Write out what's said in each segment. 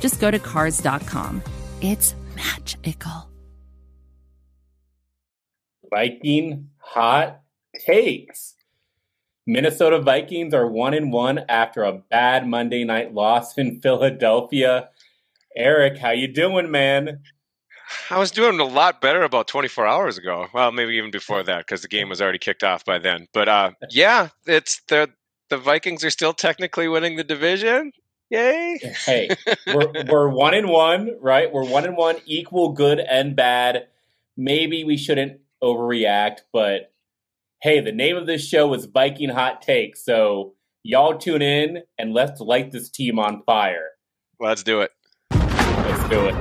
just go to Cars.com. It's magical. Viking hot takes. Minnesota Vikings are one and one after a bad Monday night loss in Philadelphia. Eric, how you doing, man? I was doing a lot better about 24 hours ago. Well, maybe even before that, because the game was already kicked off by then. But uh, yeah, it's the the Vikings are still technically winning the division. Yay! Hey, we're we're one and one, right? We're one and one, equal good and bad. Maybe we shouldn't overreact, but hey, the name of this show is Viking Hot Take, so y'all tune in and let's light this team on fire. Let's do it. Let's do it.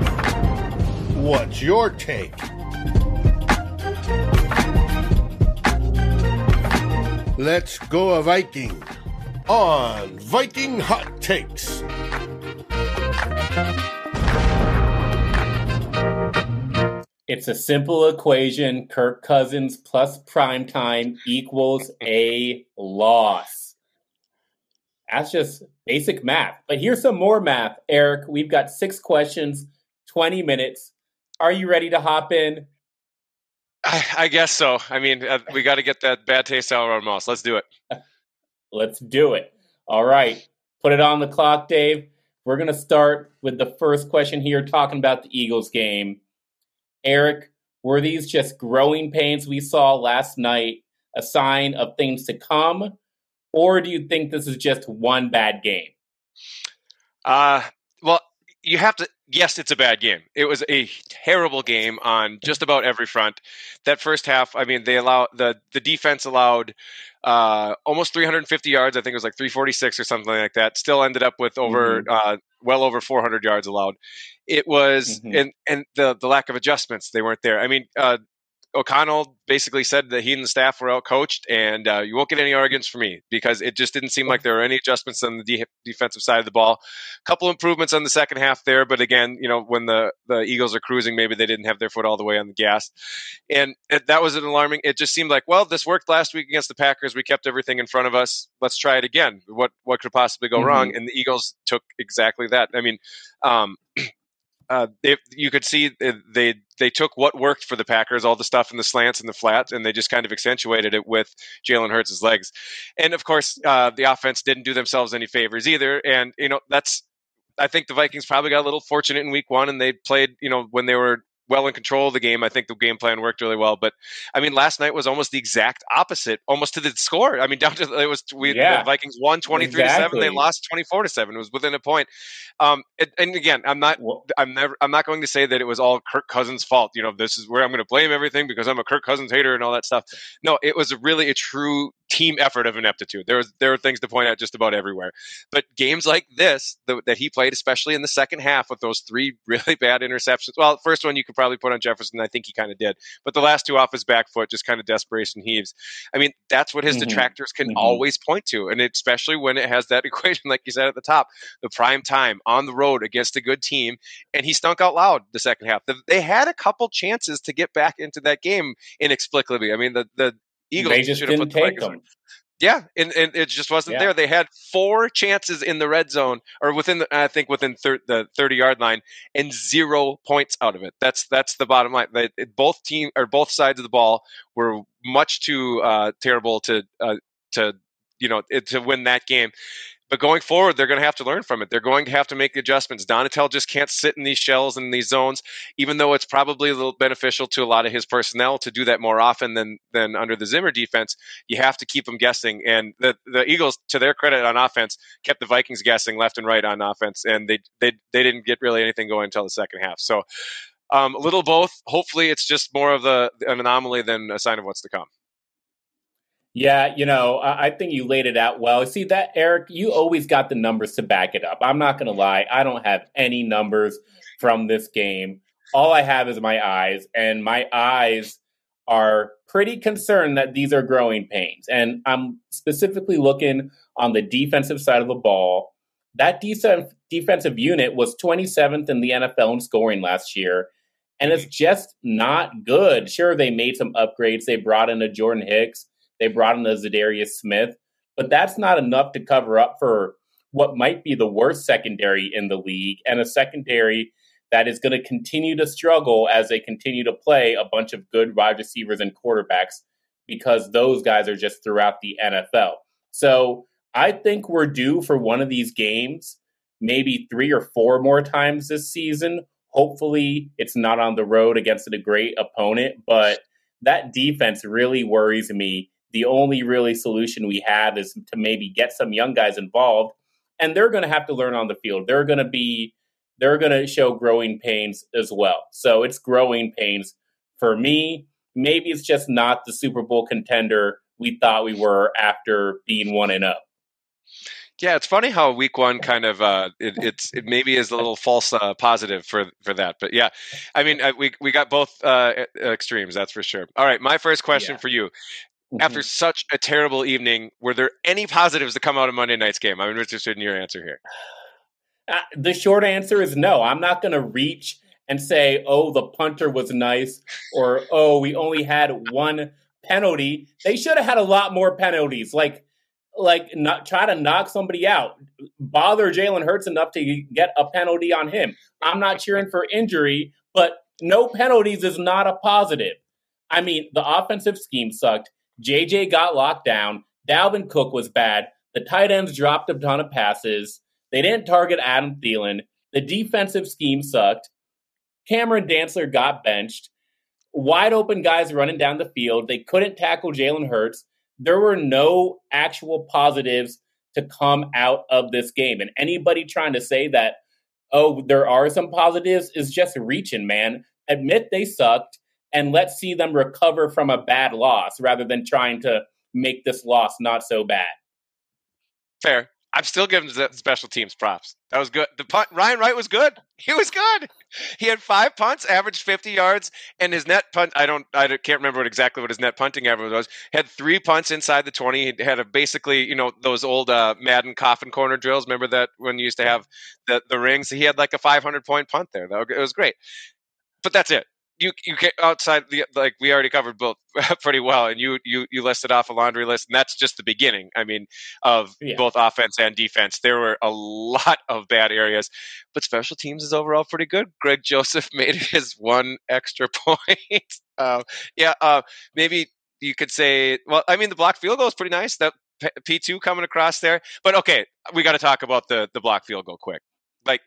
What's your take? Let's go a Viking on Viking Hot Takes. It's a simple equation. Kirk Cousins plus primetime equals a loss. That's just basic math. But here's some more math, Eric. We've got six questions, 20 minutes. Are you ready to hop in? I, I guess so. I mean, uh, we got to get that bad taste out of our mouths. Let's do it. Let's do it. All right. Put it on the clock, Dave. We're going to start with the first question here, talking about the Eagles game. Eric, were these just growing pains we saw last night a sign of things to come? Or do you think this is just one bad game? Uh, you have to. Yes, it's a bad game. It was a terrible game on just about every front. That first half, I mean, they allow the the defense allowed uh, almost 350 yards. I think it was like 346 or something like that. Still ended up with over mm-hmm. uh, well over 400 yards allowed. It was mm-hmm. and and the the lack of adjustments they weren't there. I mean, uh, O'Connell basically said that he and the staff were out coached, and uh, you won't get any arguments from me because it just didn't seem like there were any adjustments on the de- defensive side of the ball. A couple improvements on the second half there, but again, you know, when the the Eagles are cruising, maybe they didn't have their foot all the way on the gas, and it, that was an alarming. It just seemed like, well, this worked last week against the Packers. We kept everything in front of us. Let's try it again. What what could possibly go mm-hmm. wrong? And the Eagles took exactly that. I mean. Um, uh, you could see they they took what worked for the Packers, all the stuff in the slants and the flats, and they just kind of accentuated it with Jalen Hurts' legs. And of course, uh, the offense didn't do themselves any favors either. And you know that's I think the Vikings probably got a little fortunate in Week One, and they played you know when they were well in control of the game. I think the game plan worked really well. But I mean, last night was almost the exact opposite, almost to the score. I mean, down to it was we yeah, the Vikings won twenty three exactly. to seven. They lost twenty four to seven. It was within a point. Um, and, and, again, I'm not, I'm never, I'm not going to say that it was all Kirk Cousins' fault. You know, this is where I'm going to blame everything because I'm a Kirk Cousins hater and all that stuff. No, it was really a true team effort of ineptitude. There was, there were things to point out just about everywhere. But games like this the, that he played, especially in the second half with those three really bad interceptions. Well, first one you could probably put on Jefferson. I think he kind of did, but the last two off his back foot, just kind of desperation heaves. I mean, that's what his mm-hmm. detractors can mm-hmm. always point to, and especially when it has that equation, like you said at the top, the prime time on the road against a good team, and he stunk out loud the second half. They had a couple chances to get back into that game inexplicably. I mean, the the Eagles they just didn't take them. Yeah, and, and it just wasn't yeah. there. They had four chances in the red zone, or within, the, I think, within thir- the thirty yard line, and zero points out of it. That's that's the bottom line. They, both team or both sides of the ball were much too uh, terrible to uh, to you know to win that game. But going forward, they're going to have to learn from it. They're going to have to make adjustments. Donatell just can't sit in these shells and these zones, even though it's probably a little beneficial to a lot of his personnel to do that more often than than under the Zimmer defense. You have to keep them guessing. And the the Eagles, to their credit on offense, kept the Vikings guessing left and right on offense, and they they they didn't get really anything going until the second half. So. Um, a little both. Hopefully, it's just more of the, an anomaly than a sign of what's to come. Yeah, you know, I think you laid it out well. See that, Eric, you always got the numbers to back it up. I'm not going to lie. I don't have any numbers from this game. All I have is my eyes, and my eyes are pretty concerned that these are growing pains. And I'm specifically looking on the defensive side of the ball. That decent defensive unit was 27th in the NFL in scoring last year, and it's mm-hmm. just not good. Sure, they made some upgrades. They brought in a Jordan Hicks, they brought in a Za'Darius Smith, but that's not enough to cover up for what might be the worst secondary in the league and a secondary that is going to continue to struggle as they continue to play a bunch of good wide receivers and quarterbacks because those guys are just throughout the NFL. So I think we're due for one of these games, maybe three or four more times this season. Hopefully, it's not on the road against a great opponent, but that defense really worries me. The only really solution we have is to maybe get some young guys involved, and they're going to have to learn on the field. They're going to be they're going to show growing pains as well. So it's growing pains for me. Maybe it's just not the Super Bowl contender we thought we were after being 1 and up. Yeah, it's funny how week one kind of uh, it, it's it maybe is a little false uh, positive for for that, but yeah, I mean uh, we we got both uh, extremes, that's for sure. All right, my first question yeah. for you: mm-hmm. After such a terrible evening, were there any positives to come out of Monday night's game? I'm interested in your answer here. Uh, the short answer is no. I'm not going to reach and say, oh, the punter was nice, or oh, we only had one penalty. They should have had a lot more penalties. Like, like not try to knock somebody out, bother Jalen Hurts enough to get a penalty on him. I'm not cheering for injury, but no penalties is not a positive. I mean, the offensive scheme sucked. JJ got locked down. Dalvin Cook was bad. The tight ends dropped a ton of passes. They didn't target Adam Thielen. The defensive scheme sucked. Cameron Dantzler got benched. Wide open guys running down the field. They couldn't tackle Jalen Hurts. There were no actual positives to come out of this game. And anybody trying to say that, oh, there are some positives is just reaching, man. Admit they sucked and let's see them recover from a bad loss rather than trying to make this loss not so bad. Fair. I'm still giving the special teams props. That was good. The punt, Ryan Wright was good. He was good. He had five punts, averaged 50 yards, and his net punt. I don't, I can't remember what exactly what his net punting average was. Had three punts inside the 20. He had a basically, you know, those old uh, Madden coffin corner drills. Remember that when you used to have the the rings? He had like a 500 point punt there. It was great. But that's it you you get outside the like we already covered both pretty well, and you you you listed off a laundry list, and that's just the beginning. I mean, of yeah. both offense and defense, there were a lot of bad areas, but special teams is overall pretty good. Greg Joseph made his one extra point. uh, yeah, uh, maybe you could say, well, I mean, the block field goal is pretty nice. That P two coming across there, but okay, we got to talk about the the block field goal quick. Like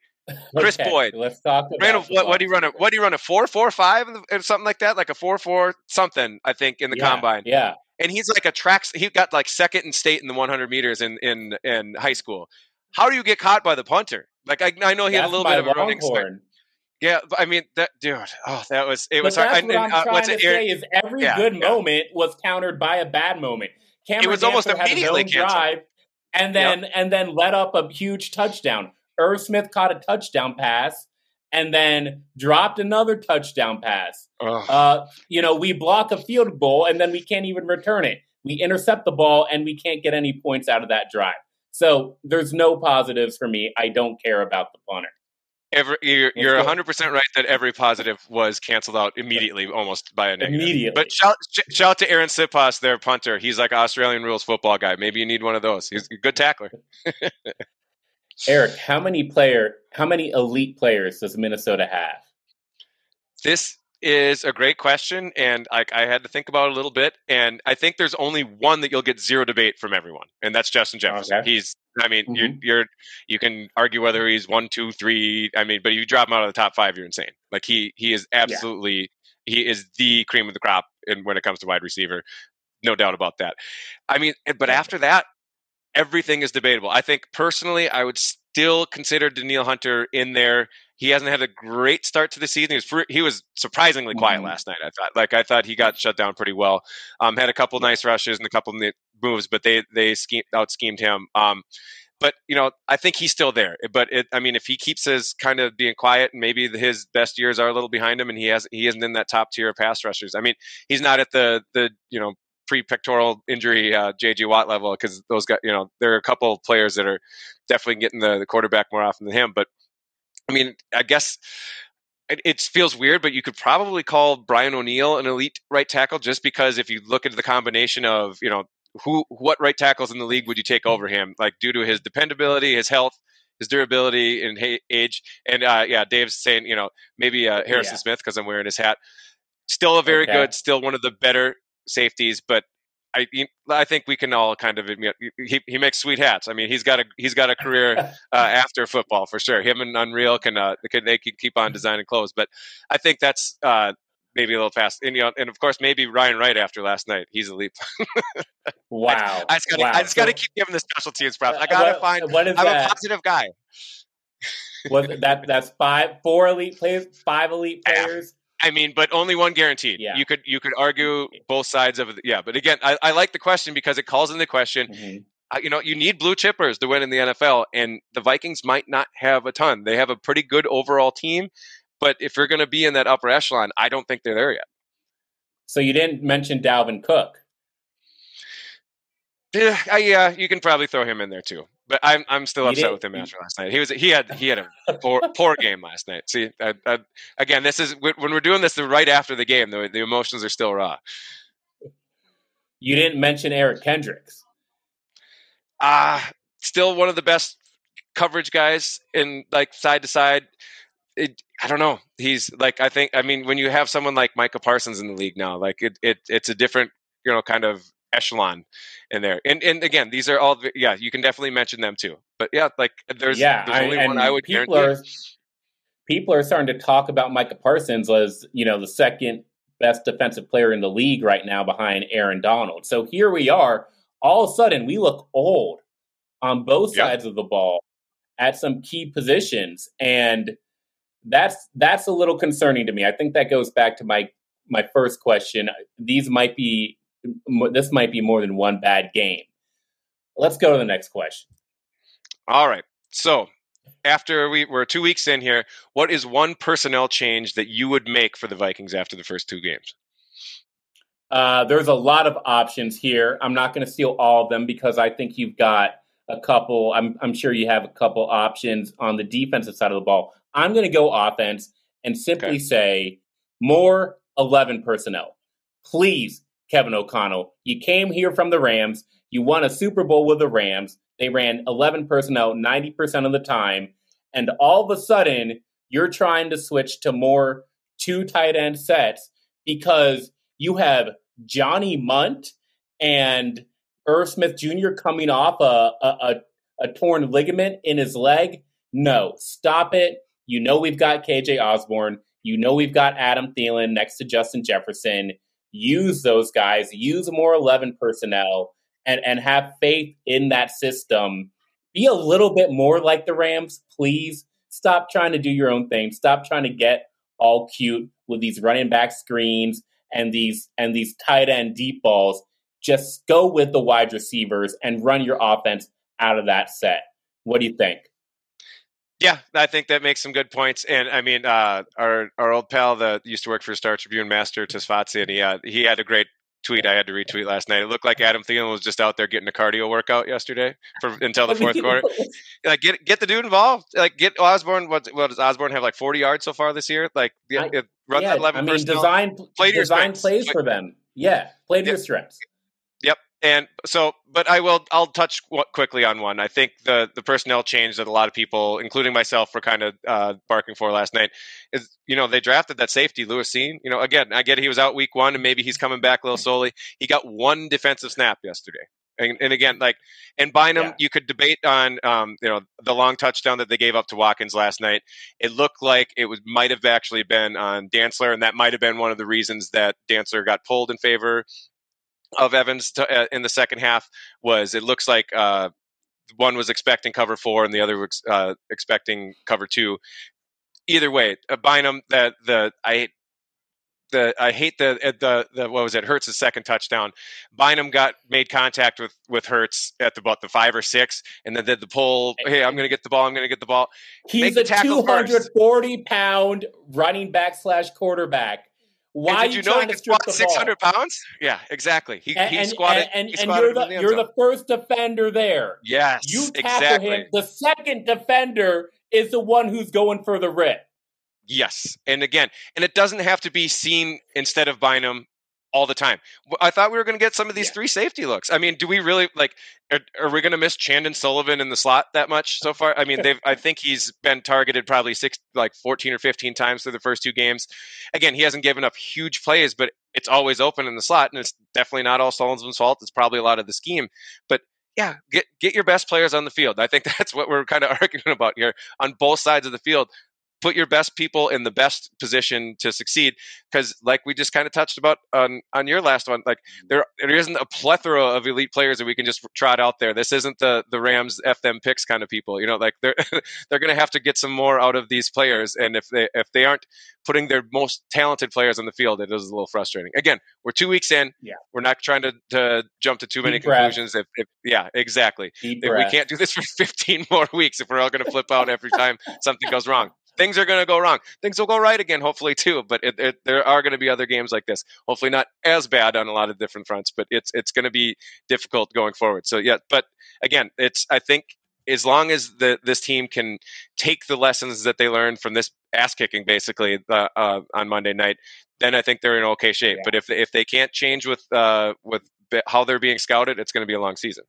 Kris okay, Boyd. Let's talk. About what, what do you run? A, what do you run? A four, four, five, or something like that? Like a four, four, something. I think in the yeah, combine. Yeah. And he's like a track. He got like second in state in the 100 meters in in in high school. How do you get caught by the punter? Like I, I know he That's had a little bit of a running start. Yeah, I mean that dude. Oh, that was it but was. That's hard. what and, I'm uh, trying to it, say is every yeah, good yeah. moment was countered by a bad moment. Cameron it was almost had immediately his drive, and then yep. and then let up a huge touchdown. Irv Smith caught a touchdown pass and then dropped another touchdown pass. Uh, you know, we block a field goal and then we can't even return it. We intercept the ball and we can't get any points out of that drive. So there's no positives for me. I don't care about the punter. Every, you're, you're 100% right that every positive was canceled out immediately, almost by a negative. Immediately. But shout, shout out to Arryn Siposs, their punter. He's like Australian rules football guy. Maybe you need one of those. He's a good tackler. Eric, how many player, how many elite players does Minnesota have? This is a great question, and I, I, had to think about it a little bit. And I think there's only one that you'll get zero debate from everyone, and that's Justin Jefferson. Okay. He's, I mean, mm-hmm. you're, you're, you can argue whether he's one, two, three. I mean, but if you drop him out of the top five, you're insane. Like he, he is absolutely, yeah. he is the cream of the crop, and when it comes to wide receiver, no doubt about that. I mean, but after that, everything is debatable. I think personally, I would still consider Danielle Hunter in there. He hasn't had a great start to the season. He was he was surprisingly quiet mm-hmm. last night. I thought, like I thought he got shut down pretty well. Um, had a couple nice rushes and a couple moves, but they they schemed, out schemed him. Um, but you know, I think he's still there. But it, I mean, if he keeps his kind of being quiet, and maybe his best years are a little behind him, and he has he isn't in that top tier of pass rushers. I mean, he's not at the the you know pre-pectoral injury uh, JJ Watt level because those guys, you know, there are a couple of players that are definitely getting the, the quarterback more often than him. But I mean, I guess it, it, feels weird, but you could probably call Brian O'Neill an elite right tackle just because if you look at the combination of you know who what right tackles in the league would you take over him, like due to his dependability, his health, his durability, and age. And uh, yeah, Dave's saying you know maybe uh, Harrison yeah. Smith because I'm wearing his hat. Still a very okay. good, still one of the better safeties, but I I think we can all kind of admit he, he makes sweet hats. I mean, he's got a he's got a career uh, after football for sure. Him and Unreal can uh, can they can keep on designing clothes, but I think that's uh, maybe a little fast. And you know, and of course, maybe Ryan Wright after last night, he's a leap. wow! I, I just got wow. To keep giving the special teams props. I got to find. What is I'm that? a positive guy. Was that that's five four elite players, five elite players? I mean, but only one guaranteed. Yeah. You could you could argue both sides of it. Yeah, but again, I, I like the question because it calls into question. Mm-hmm. Uh, you know, you need blue chippers to win in the NFL, and the Vikings might not have a ton. They have a pretty good overall team, but if you're going to be in that upper echelon, I don't think they're there yet. So you didn't mention Dalvin Cook. Yeah, yeah, you can probably throw him in there too. But I'm I'm still upset with him after last night. He was he had he had a poor poor game last night. See, I, I, again, this is when we're doing this right after the game. The, the emotions are still raw. You didn't mention Eric Kendricks. Ah, uh, still one of the best coverage guys in like side to side. It, I don't know. He's like I think I mean when you have someone like Micah Parsons in the league now, like it, it it's a different you know kind of echelon in there. And and again, these are all yeah, you can definitely mention them too. But yeah, like there's yeah, there's only I, one I would people guarantee. Are, people are starting to talk about Micah Parsons as you know the second best defensive player in the league right now behind Aaron Donald. So here we are. All of a sudden, we look old on both sides of the ball at some key positions, and that's that's a little concerning to me. I think that goes back to my my first question. These might be this might be more than one bad game. Let's go to the next question. All right. So after we we're two weeks in here, what is one personnel change that you would make for the Vikings after the first two games? Uh, there's a lot of options here. I'm not going to steal all of them because I think you've got a couple. I'm, I'm sure you have a couple options on the defensive side of the ball. I'm going to go offense and simply okay. say more 11 personnel. Please Kevin O'Connell. You came here from the Rams. You won a Super Bowl with the Rams. They ran 11 personnel 90% of the time. And all of a sudden, you're trying to switch to more two tight end sets because you have Johnny Mundt and Irv Smith Jr. coming off a, a, a, a torn ligament in his leg. No, stop it. You know we've got KJ Osborn. You know we've got Adam Thielen next to Justin Jefferson use those guys, use more 11 personnel, and, and have faith in that system. Be a little bit more like the Rams, please. Stop trying to do your own thing. Stop trying to get all cute with these running back screens and these and these tight end deep balls. Just go with the wide receivers and run your offense out of that set. What do you think? Yeah, I think that makes some good points. And I mean, uh, our our old pal that used to work for Star Tribune, Master Tesfatsion, and he uh, he had a great tweet I had to retweet last night. It looked like Adam Thielen was just out there getting a cardio workout yesterday for until the fourth quarter. Like get get the dude involved. Like get Osborn. What, what does Osborn have? Like forty yards so far this year. Like I, run yeah, that eleven. I mean, design play design plays for them. Yeah, play to yeah. your strengths. And so, but I will. I'll touch quickly on one. I think the the personnel change that a lot of people, including myself, were kind of uh, barking for last night is you know they drafted that safety Lewis Cine. You know, again, I get he was out week one and maybe he's coming back a little slowly. He got one defensive snap yesterday. And, and, again, like and Bynum, yeah. you could debate on, um, you know, the long touchdown that they gave up to Watkins last night. It looked like it was might have actually been on Dantzler, and that might have been one of the reasons that Dantzler got pulled in favor of Evans to, uh, in the second half was it looks like uh, one was expecting cover four and the other was uh, expecting cover two. Either way, uh, Bynum that the I the I hate the the the what was it Hurts' second touchdown. Bynum got made contact with with Hurts at about the five or six, and then did the pull. Hey, I'm going to get the ball. I'm going to get the ball. He's a 240 pound running back slash quarterback. Why did you, you know he can squat 600 pounds? Yeah, exactly. He, and, he squatted. And, and, he squatted and you're, the, you're the first defender there. Yes, you tackle exactly. him. The second defender is the one who's going for the rip. Yes, and again, and it doesn't have to be Cine instead of Bynum all the time. I thought we were going to get some of these yeah. three safety looks. I mean, do we really like? Are, are we going to miss Chandon Sullivan in the slot that much so far? I mean, they've. I think he's been targeted probably six, like fourteen or fifteen times through the first two games. Again, he hasn't given up huge plays, but it's always open in the slot, and it's definitely not all Sullivan's fault. It's probably a lot of the scheme, but. Yeah, get get your best players on the field. I think that's what we're kind of arguing about here on both sides of the field put your best people in the best position to succeed because like we just kind of touched about on on your last one like there there isn't a plethora of elite players that we can just trot out there. This isn't the the rams f them picks kind of people you know like they're they're going to have to get some more out of these players and if they if they aren't putting their most talented players on the field it is a little frustrating. Again we're two weeks in. Yeah. We're not trying to, to jump to too many Deep conclusions if, if, yeah exactly. If we can't do this for 15 more weeks if we're all going to flip out every time something goes wrong things are going to go wrong. Things will go right again, hopefully too. But it, it, there are going to be other games like this. Hopefully not as bad on a lot of different fronts, but it's it's going to be difficult going forward. So yeah, but again, it's I think as long as the, this team can take the lessons that they learned from this ass kicking basically uh, uh, on Monday night, then I think they're in okay shape. Yeah. But if if they can't change with uh, with how they're being scouted, it's going to be a long season.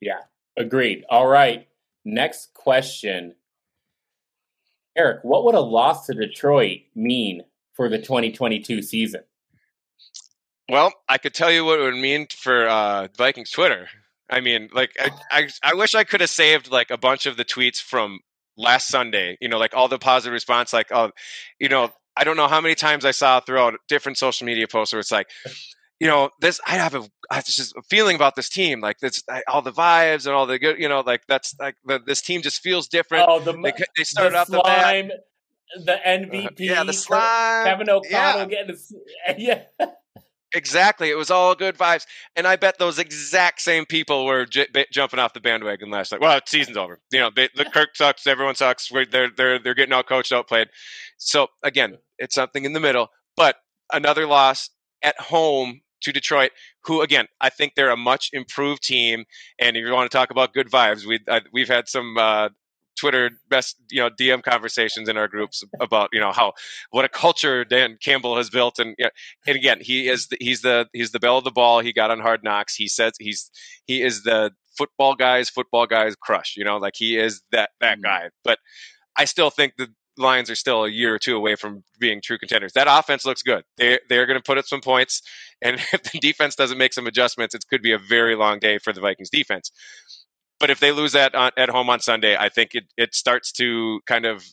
Yeah, agreed. All right, next question Eric, what would a loss to Detroit mean for the 2022 season? Well, I could tell you what it would mean for uh, Vikings Twitter. I mean, like, I, I, I wish I could have saved like a bunch of the tweets from last Sunday. You know, like all the positive response, like, oh, you know, I don't know how many times I saw throughout different social media posts where it's like, you know, this I have a I have just a feeling about this team, like this all the vibes and all the good, you know, like that's like the, this team just feels different. Oh, the they, they started the off the slime, the MVP, uh, yeah, the slime, Kevin O'Connell yeah. getting, a, yeah. Exactly, it was all good vibes, and I bet those exact same people were j- b- jumping off the bandwagon last night. Well, season's over. You know, they, the Kirk sucks. Everyone sucks. They're they're they're getting all coached, outplayed. So again, it's something in the middle. But another loss at home to Detroit, who again I think they're a much improved team. And if you want to talk about good vibes, we we've had some uh, Twitter best you know DM conversations in our groups about you know how what a culture Dan Campbell has built and you know, and again he is the, he's the he's the bell of the ball he got on Hard Knocks he says he's he is the football guys football guys crush you know like he is that that mm-hmm. guy but I still think that Lions are still a year or two away from being true contenders. That offense looks good. They they're going to put up some points, and if the defense doesn't make some adjustments, it could be a very long day for the Vikings defense. But if they lose that on, at home on Sunday, I think it it starts to kind of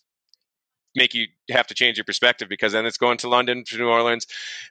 make you have to change your perspective because then it's going to London to New Orleans,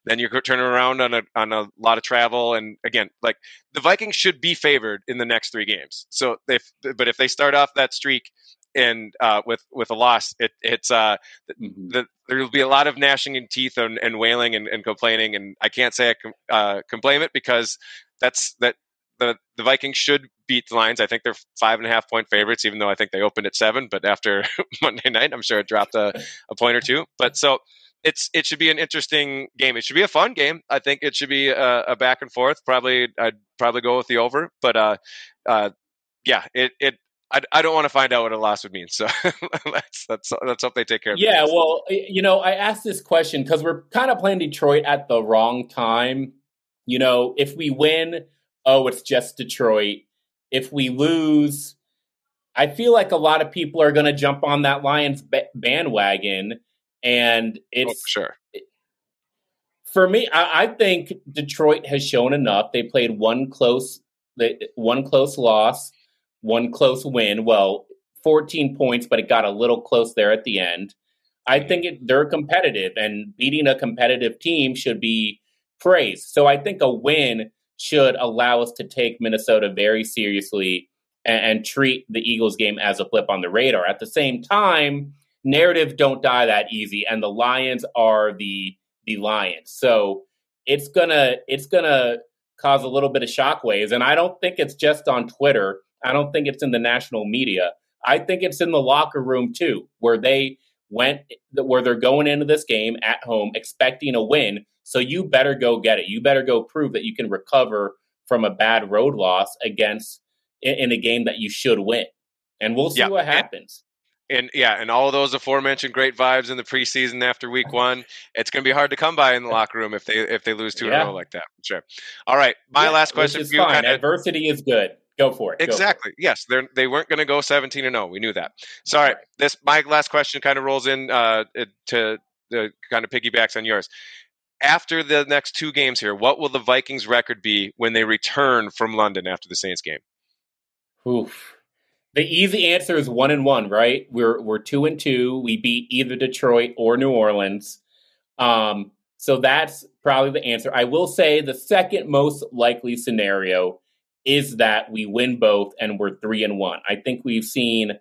then you're turning around on a on a lot of travel, and again, like the Vikings should be favored in the next three games. So if but if they start off that streak and uh, with with a loss, it, it's uh, mm-hmm. the, there will be a lot of gnashing in teeth and, and wailing and, and, complaining, and I can't say I com- uh, blame it because that's that the the Vikings should beat the Lions. I think they're five and a half point favorites, even though I think they opened at seven. But after Monday night, I'm sure it dropped a, a point or two. But so it's it should be an interesting game. It should be a fun game. I think it should be a, a back and forth. Probably I'd probably go with the over, but uh, uh, yeah, it it I, I don't want to find out what a loss would mean. So let's let's let's hope they take care of. Yeah, well, you know, I asked this question because we're kind of playing Detroit at the wrong time. You know, if we win, oh, it's just Detroit. If we lose, I feel like a lot of people are going to jump on that Lions bandwagon, and oh, it's oh, sure. For me, I, I think Detroit has shown enough. They played one close, one close loss one close win. Well, 14 points, but it got a little close there at the end. I think it, they're competitive, and beating a competitive team should be praised. So I think a win should allow us to take Minnesota very seriously and, and treat the Eagles game as a blip on the radar. At the same time, narratives don't die that easy, and the Lions are the the Lions. So it's gonna it's gonna cause a little bit of shockwaves. And I don't think it's just on Twitter. I don't think it's in the national media. I think it's in the locker room too, where they went where they're going into this game at home expecting a win. So you better go get it. You better go prove that you can recover from a bad road loss against in, a game that you should win. And we'll see yeah. what happens and yeah, and all of those aforementioned great vibes in the preseason after week one, it's going to be hard to come by in the locker room if they if they lose two yeah. in a row like that. Sure. All right, my yeah, last question for you. Fine. Adversity is good. Go for it. Exactly. For it. Yes, they they weren't going to go seventeen and zero. We knew that. Sorry, this my last question kind of rolls in uh, to the kind of piggybacks on yours. After the next two games here, what will the Vikings record be when they return from London after the Saints game? Oof. The easy answer is one and one, right? We're we're two and two. We beat either Detroit or New Orleans. Um, so that's probably the answer. I will say the second most likely scenario is that we win both and we're three and one. I think we've seen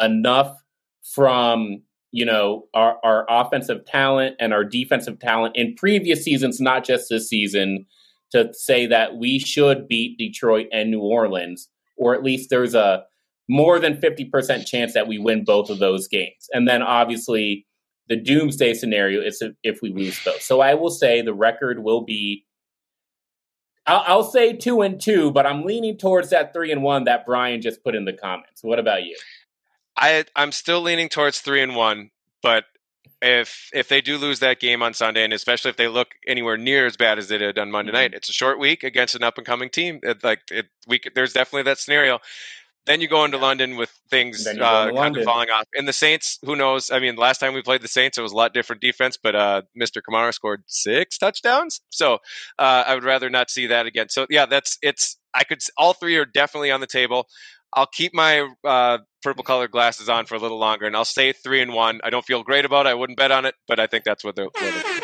enough from you know our, our offensive talent and our defensive talent in previous seasons, not just this season, to say that we should beat Detroit and New Orleans, or at least there's a more than 50% chance that we win both of those games. And then obviously the doomsday scenario is if we lose both. So I will say the record will be I'll, I'll, say two and two, but I'm leaning towards that three and one that Brian just put in the comments. What about you? I I'm still leaning towards three and one, but if if they do lose that game on Sunday, and especially if they look anywhere near as bad as they did on Monday mm-hmm. night, it's a short week against an up and coming team. It, like it, we there's definitely that scenario. Then you go into London with things uh, kind of falling off. And the Saints, who knows? I mean, last time we played the Saints, it was a lot different defense, but uh, Mr. Kamara scored six touchdowns. So uh, I would rather not see that again. So yeah, that's it's. I could all three are definitely on the table. I'll keep my uh, purple colored glasses on for a little longer, and I'll stay three and one. I don't feel great about it. I wouldn't bet on it, but I think that's what they're. What they're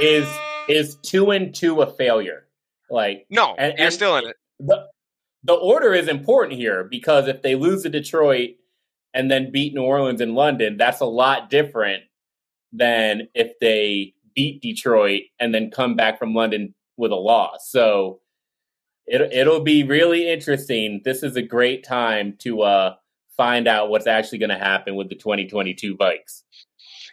is is two and two a failure? Like no, and, you're and still in it. The, the order is important here because if they lose to Detroit and then beat New Orleans in London, that's a lot different than if they beat Detroit and then come back from London with a loss. So it, it'll be really interesting. This is a great time to uh, find out what's actually going to happen with the 2022 Vikes.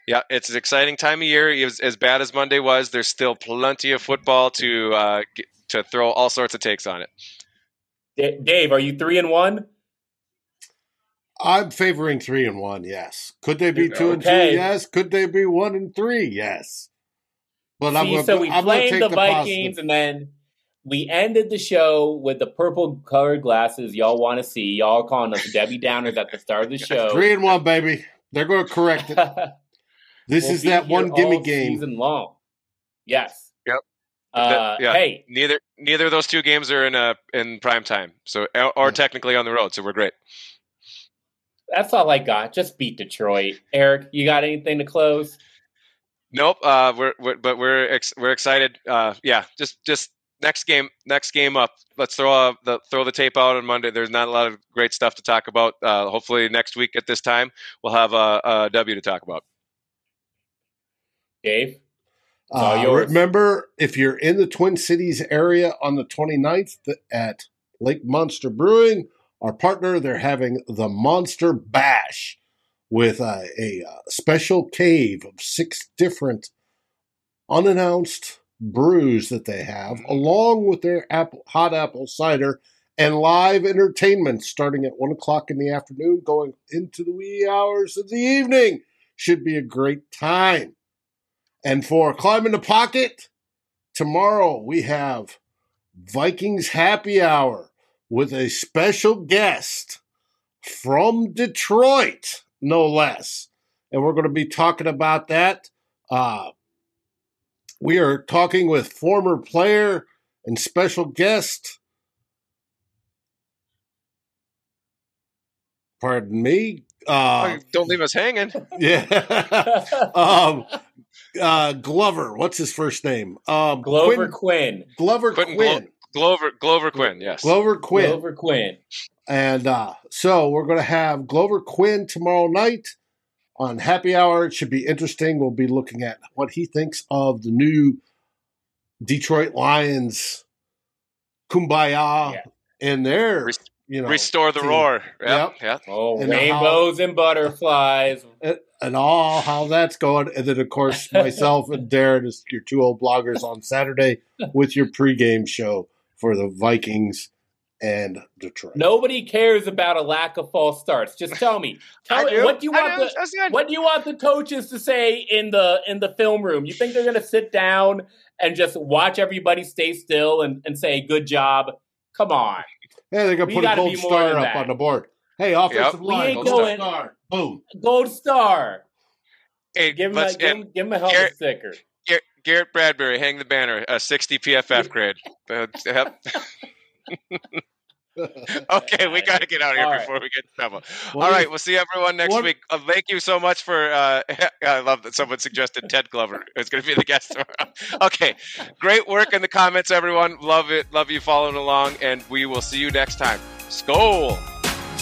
Yeah, it's an exciting time of year. Was, as bad as Monday was, there's still plenty of football to uh, get, to throw all sorts of takes on it. D- Dave, are you three and one? I'm favoring three and one. Yes. Could they be two okay. and two? Yes. Could they be one and three? Yes. But See, I'm gonna, so we I'm played the, the Vikings, positive. and then we ended the show with the purple colored glasses. Y'all want to see? Y'all calling us Debbie Downers at the start of the show. Three and one, baby. They're going to correct it. This we'll is that one gimme game. Season long. Yes. Uh, yeah. Hey, neither neither of those two games are in a in prime time, so or technically on the road, so we're great. That's all I got. Just beat Detroit. Eric, you got anything to close? Nope. Uh, we're, we're but we're ex- we're excited. Uh, yeah, just just next game next game up. Let's throw uh, the throw the tape out on Monday. There's not a lot of great stuff to talk about. Uh, hopefully next week at this time we'll have a, a W to talk about. Dave. Uh, remember, if you're in the Twin Cities area on the 29th at Lake Monster Brewing, our partner, they're having the Monster Bash with uh, a, a, a special cave of six different unannounced brews that they have, mm-hmm. along with their apple, hot apple cider and live entertainment starting at one o'clock in the afternoon, going into the wee hours of the evening. Should be a great time. And for Climbing The Pocket, tomorrow we have Vikings Happy Hour with a special guest from Detroit, no less. And we're going to be talking about that. Uh, we are talking with former player and special guest. Pardon me. Uh, Don't leave us hanging. Yeah. um, uh, Glover. What's his first name? Um, Glover Quin. Quin. Glover Quin. Quin. Glover Glover Quin. Yes. Glover Quin. Glover Quin. And uh, so we're going to have Glover Quin tomorrow night on Happy Hour. It should be interesting. We'll be looking at what he thinks of the new Detroit Lions kumbaya yeah. and their you know restore the team. roar. Yep. yep. yep. Oh, and rainbows how, and butterflies. And, and, all how that's going. And then of course myself and Darren is your two old bloggers on Saturday with your pregame show for the Vikings and Detroit. Nobody cares about a lack of false starts. Just tell me, tell me what do you want the what do you want the coaches to say in the in the film room? You think they're going to sit down and just watch everybody stay still and, and say good job? Come on. Yeah, they're going to put a gold star up that. on the board. Hey, offensive yep. line, gold going, star. Boom. Gold star. Hey, give him, a, give, him, give him a helmet Garrett, sticker. Garrett Bradbury, hang the banner, a 60 PFF grade. Uh, yep. okay, we got to get out of here All before right. we get in trouble. Well, All right, we'll see everyone next what? week. Uh, thank you so much for. Uh, I love that someone suggested Ted Glover is going to be the guest okay, great work in the comments, everyone. Love it. Love you following along, and we will see you next time.